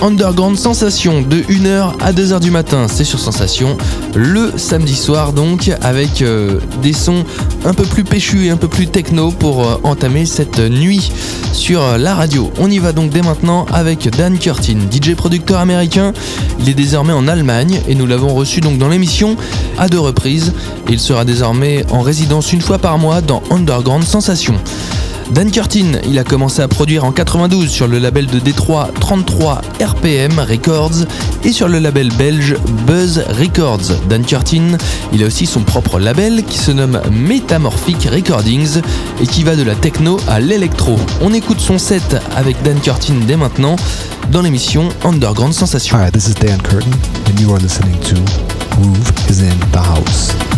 Underground Sensation de 1h à 2h du matin. C'est sur Sensation le samedi soir donc avec euh, des sons un peu plus péchus et un peu plus techno pour euh, entamer cette nuit sur euh, la radio. On y va donc dès maintenant avec Dan Curtin, DJ producteur américain. Il est désormais en Allemagne et nous l'avons reçu donc dans l'émission à deux reprises. Il sera désormais en résidence une fois par mois dans Underground Sensation. Dan Curtin, il a commencé à produire en 92 sur le label de Détroit 33 RPM Records et sur le label belge Buzz Records. Dan Curtin, il a aussi son propre label qui se nomme Metamorphic Recordings et qui va de la techno à l'électro. On écoute son set avec Dan Curtin dès maintenant dans l'émission Underground Sensation. Hi, this is Dan Curtin and you are listening to Groove is in the house.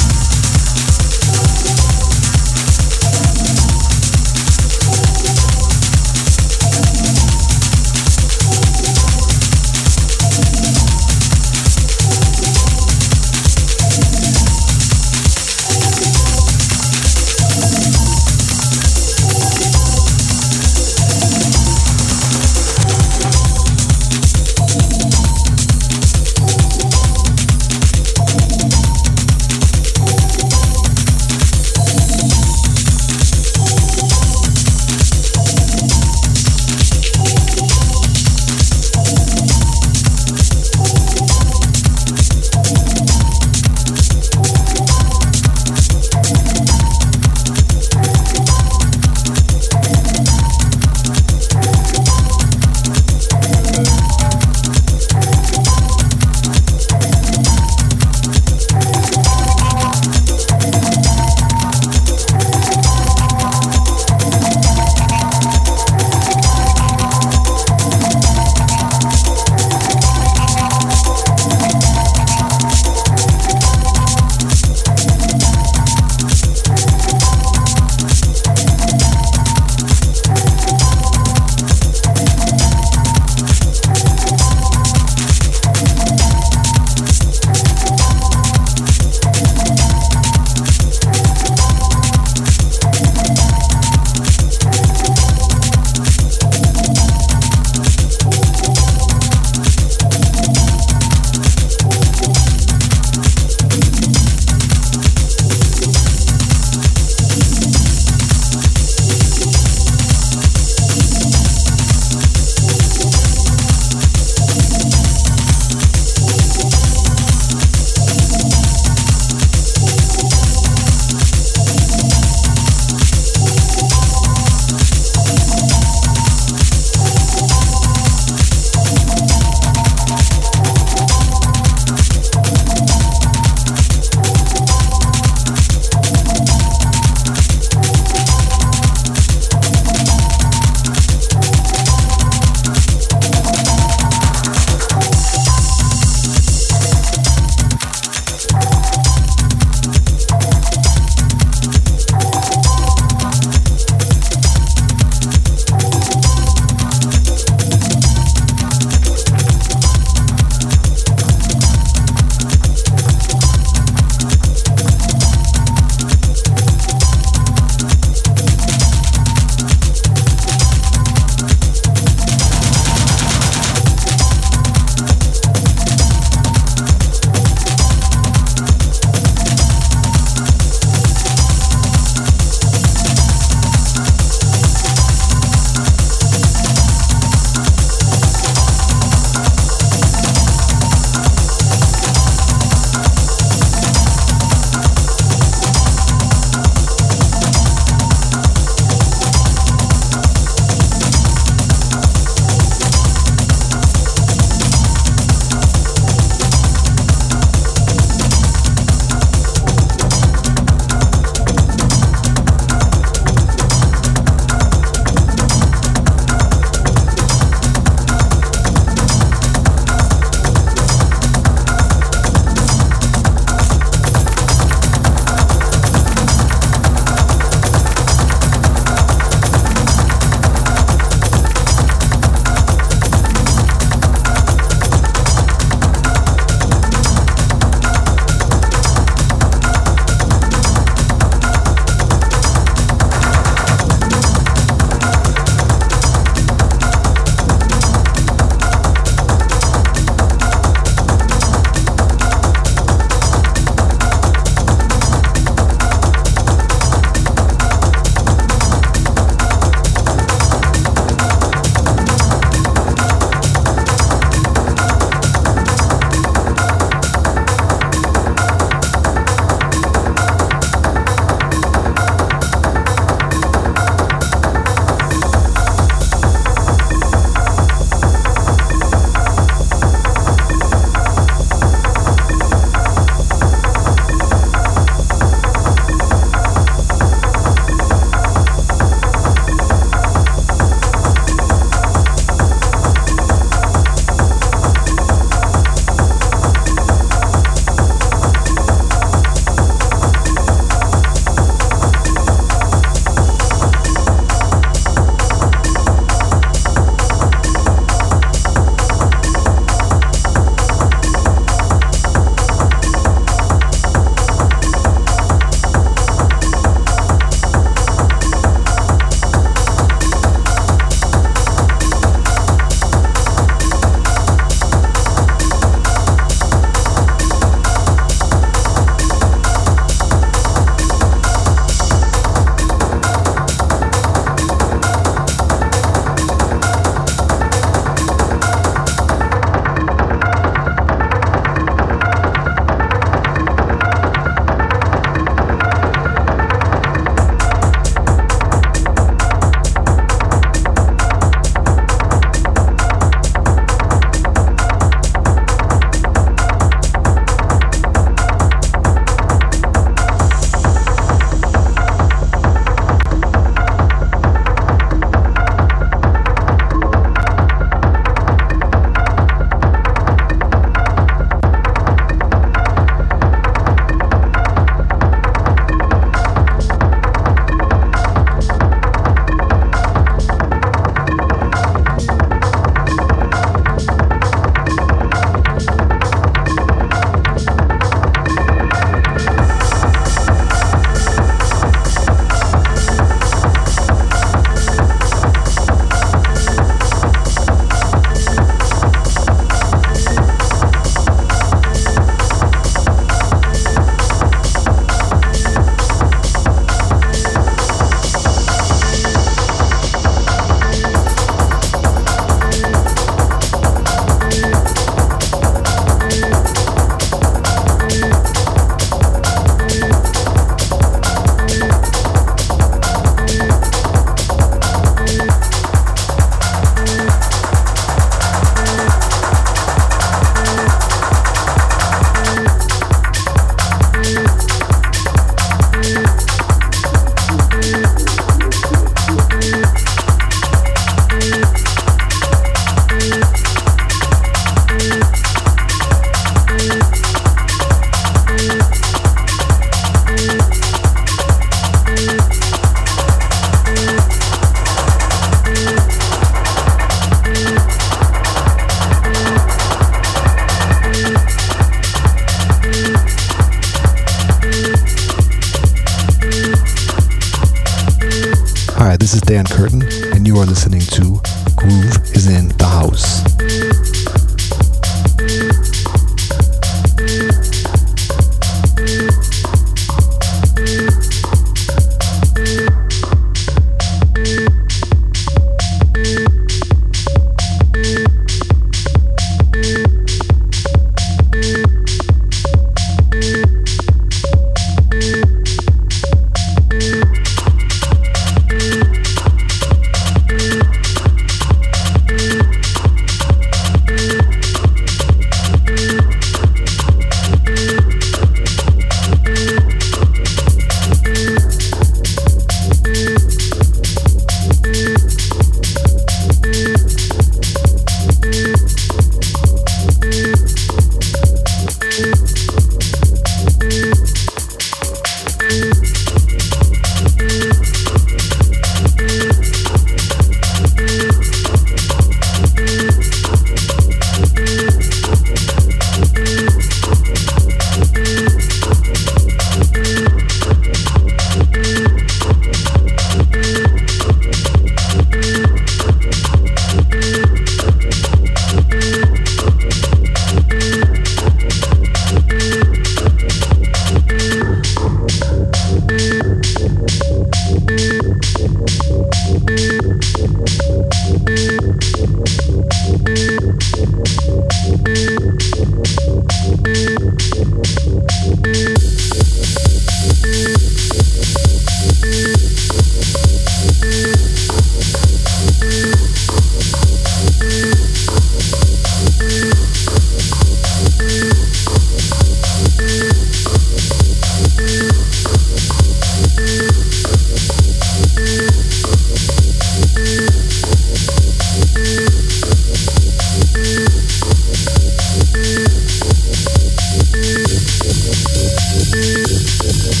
Sensation.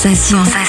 Sensation.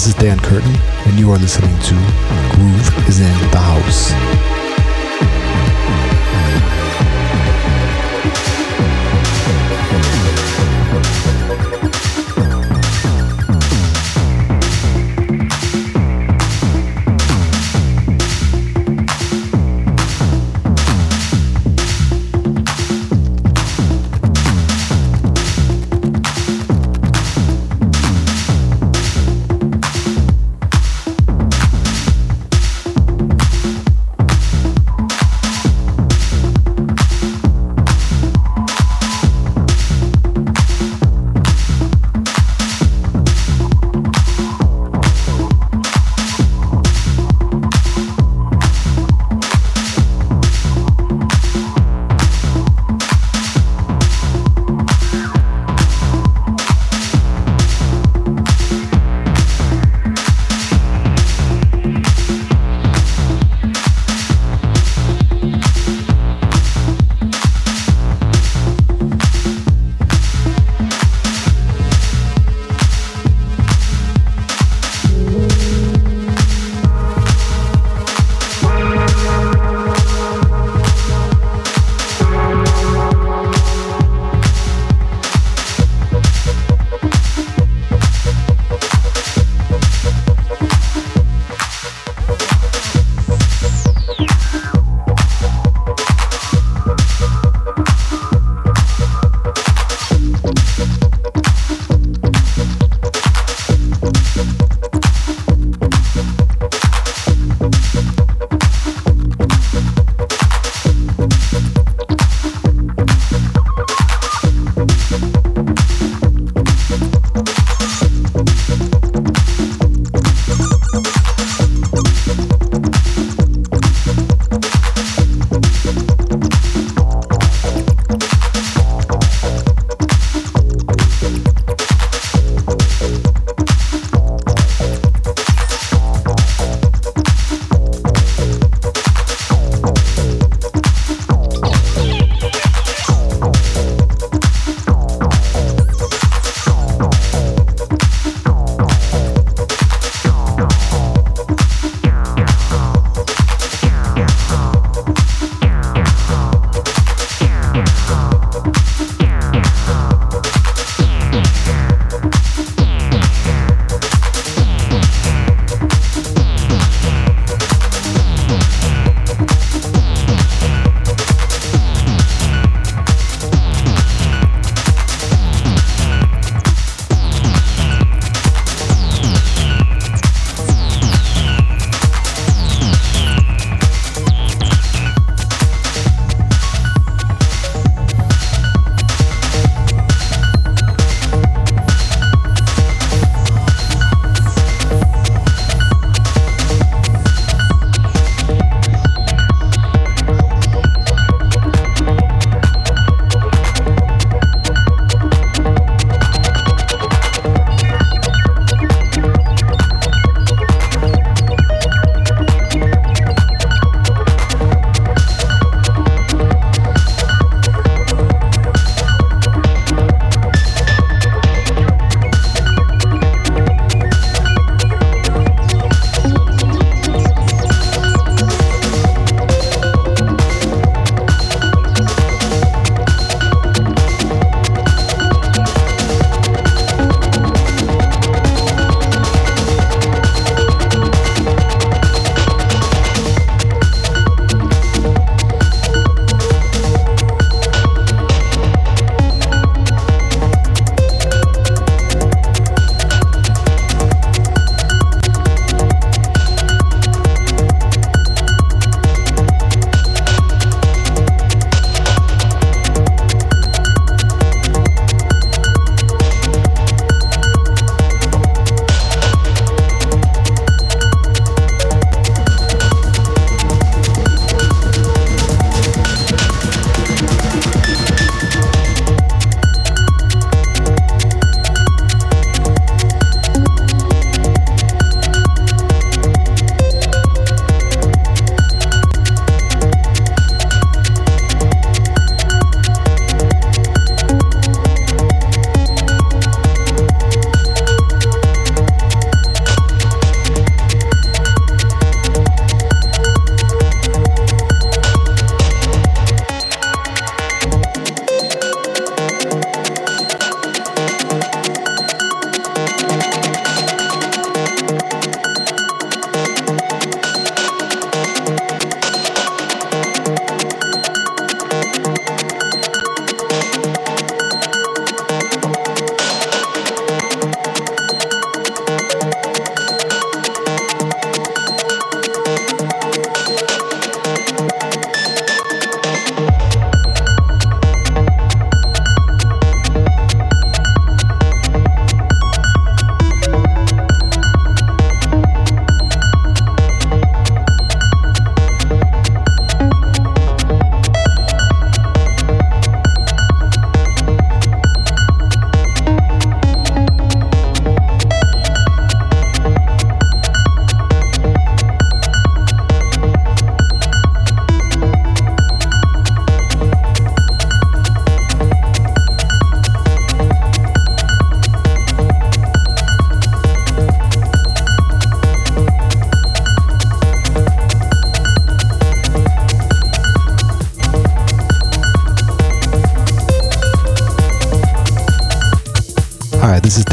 This is Dan Curtin, and you are listening to Groove is in the House.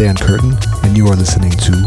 Dan Curtin, and you are listening to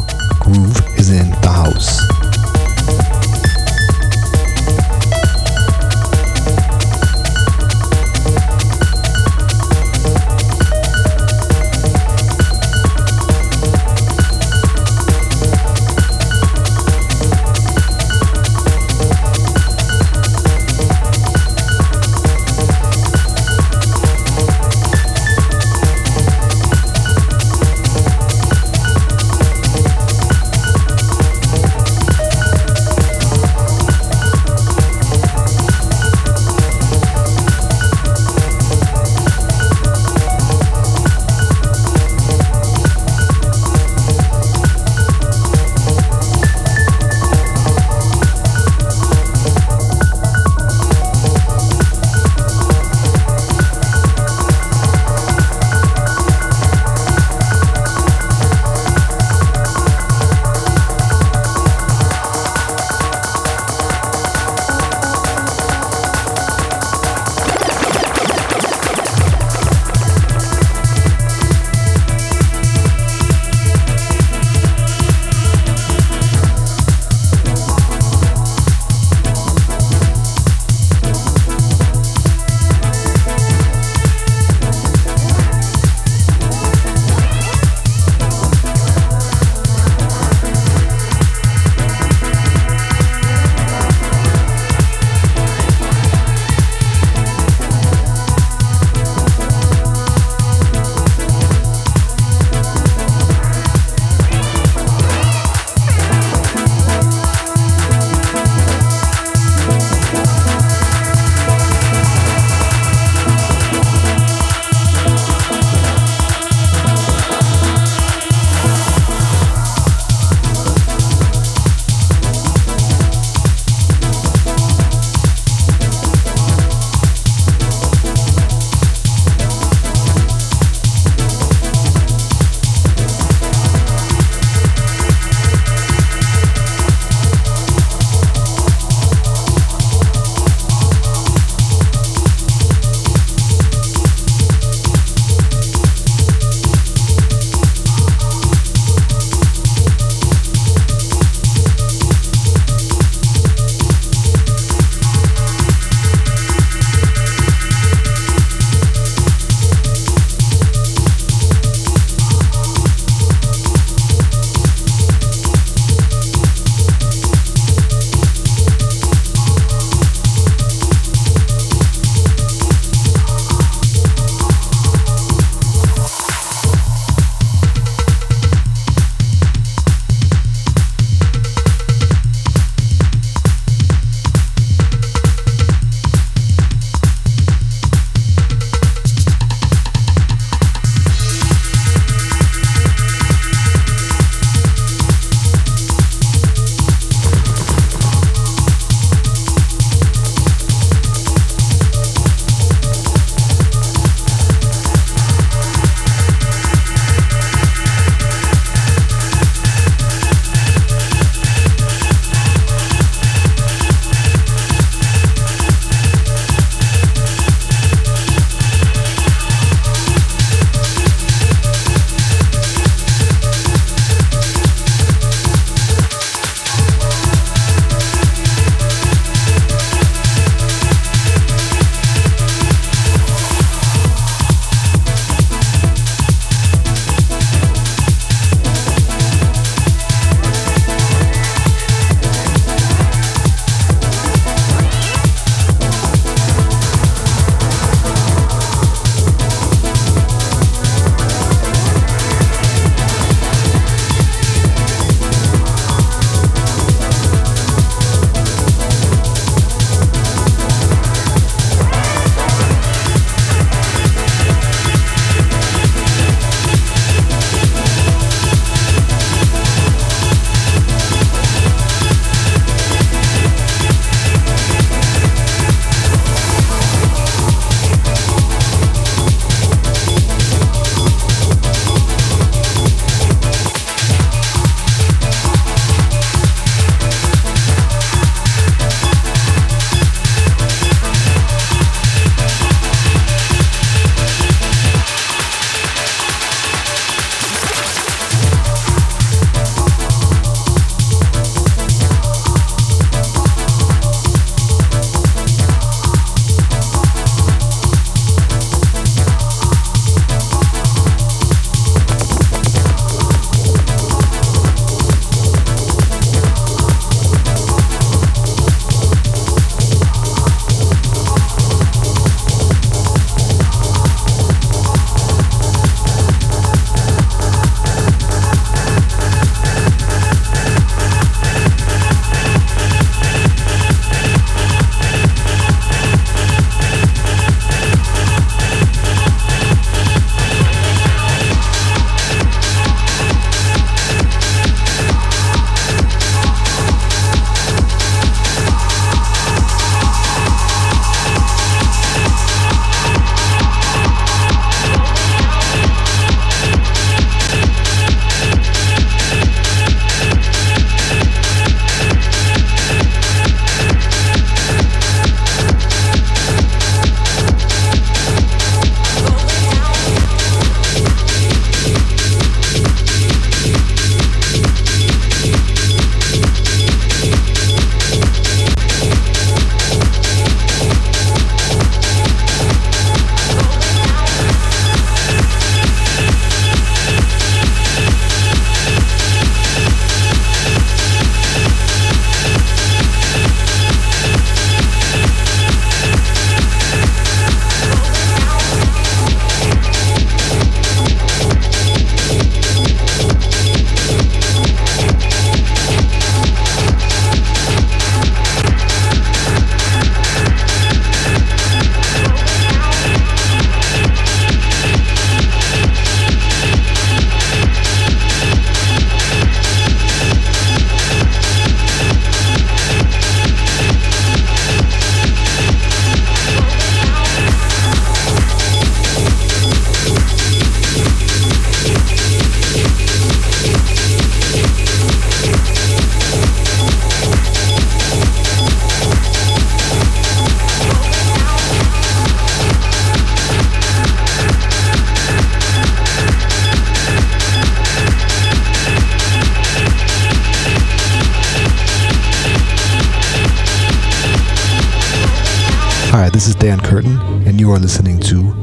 you are listening to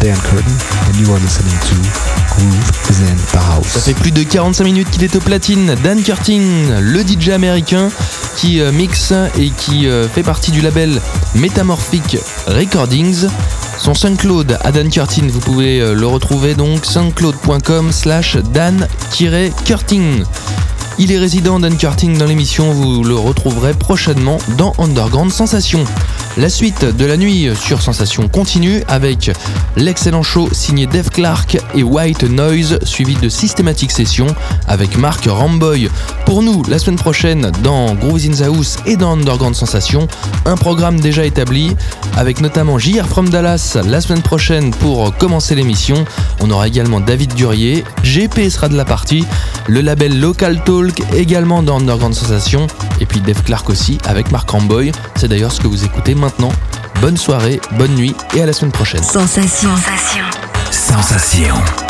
Dan and you are listening to. Ça fait plus de 45 minutes qu'il est au platine. Dan Curtin, le DJ américain qui euh, mixe et qui euh, fait partie du label Metamorphic Recordings. Son SoundCloud à Dan Curtin, vous pouvez euh, le retrouver donc soundcloud.com slash Dan-Curtin. Il est résident Dan Curtin dans l'émission, vous le retrouverez prochainement dans Underground Sensation. La suite de la nuit sur Sensation continue avec l'excellent show signé Dave Clark et White Noise suivi de systématiques sessions avec Mark Ramboy. Pour nous, la semaine prochaine dans Grooves in the House et dans Underground Sensation, un programme déjà établi avec notamment JR From Dallas la semaine prochaine pour commencer l'émission. On aura également David Durier, GP sera de la partie, le label Local Talk également dans Underground Sensation et puis Dave Clark aussi avec Mark Ramboy. C'est d'ailleurs ce que vous écoutez maintenant. Bonne soirée, bonne nuit et à la semaine prochaine. Sensation. Sensation. Sensation.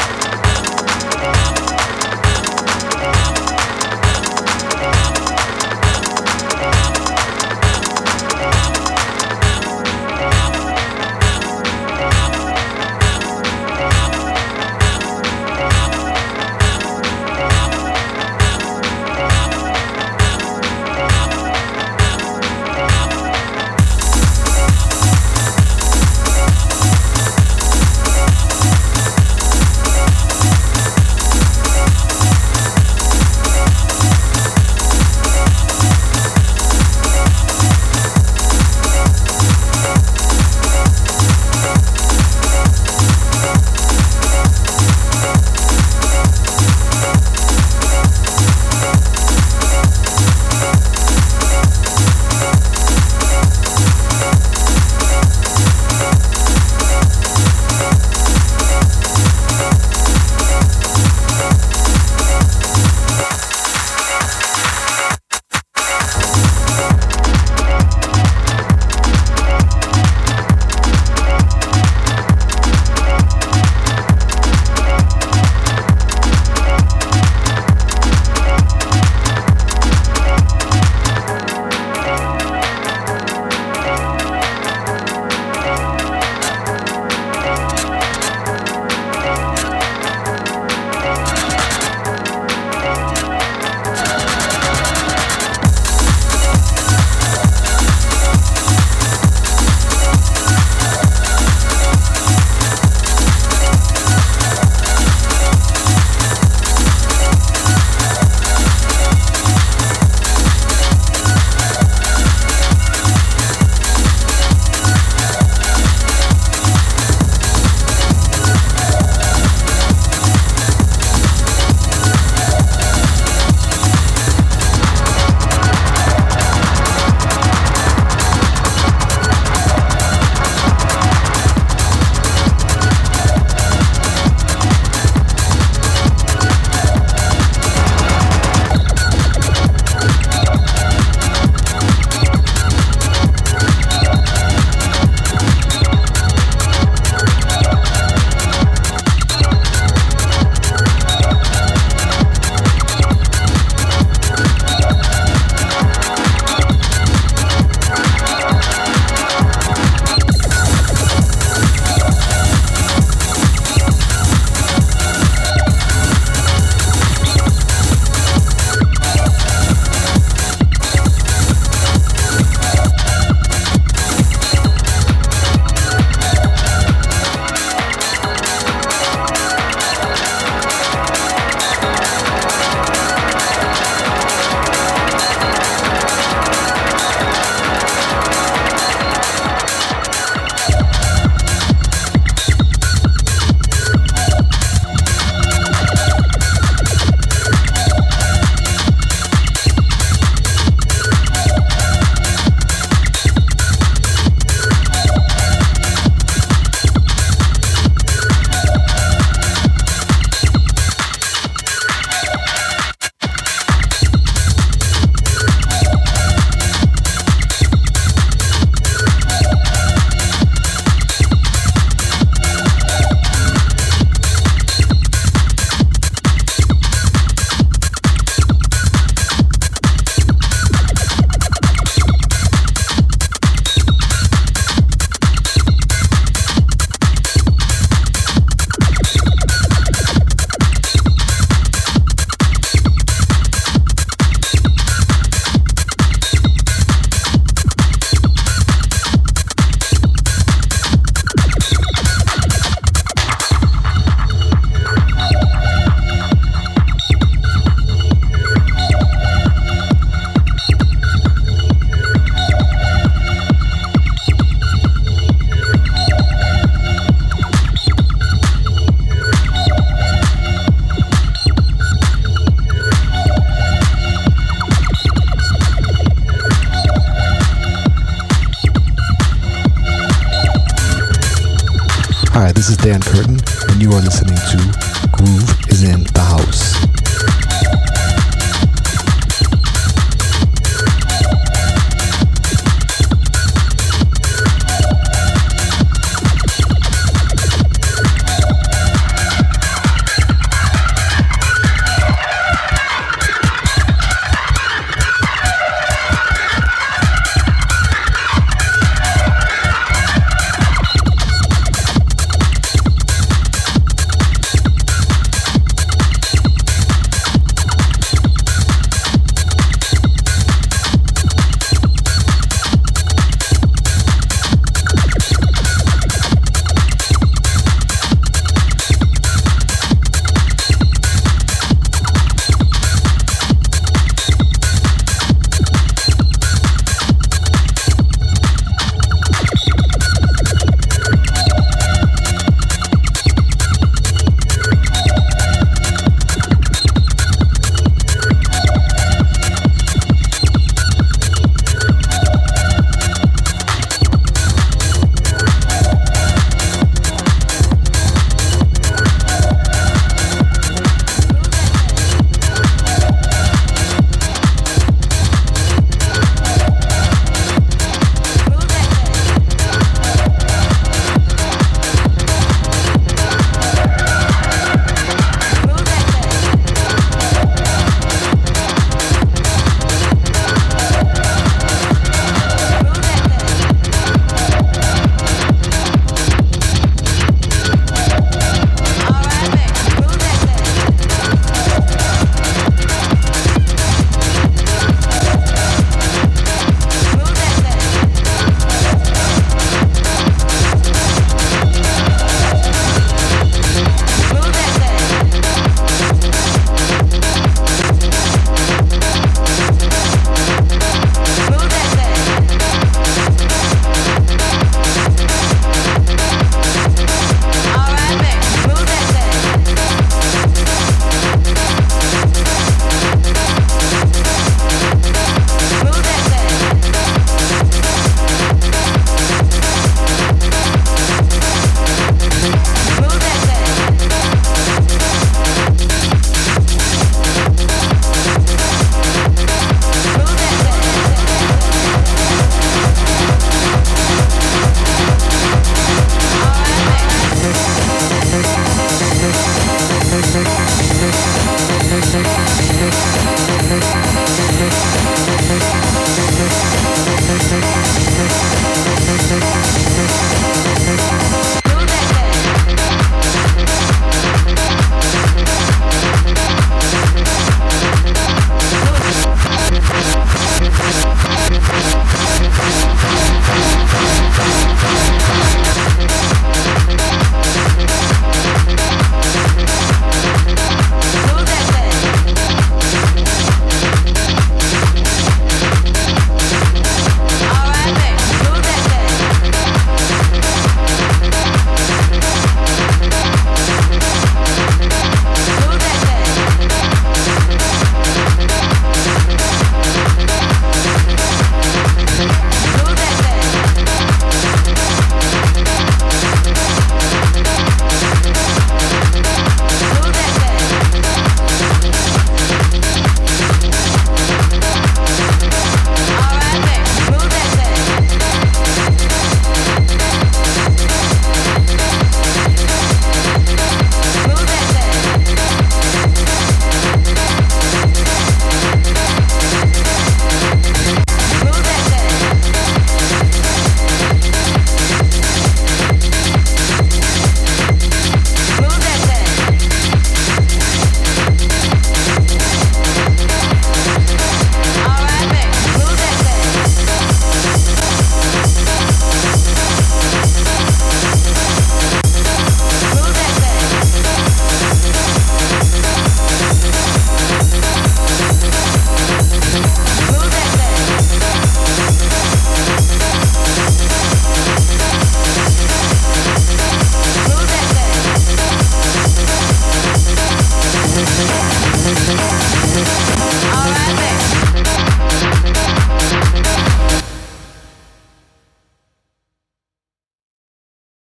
Dan Curtin,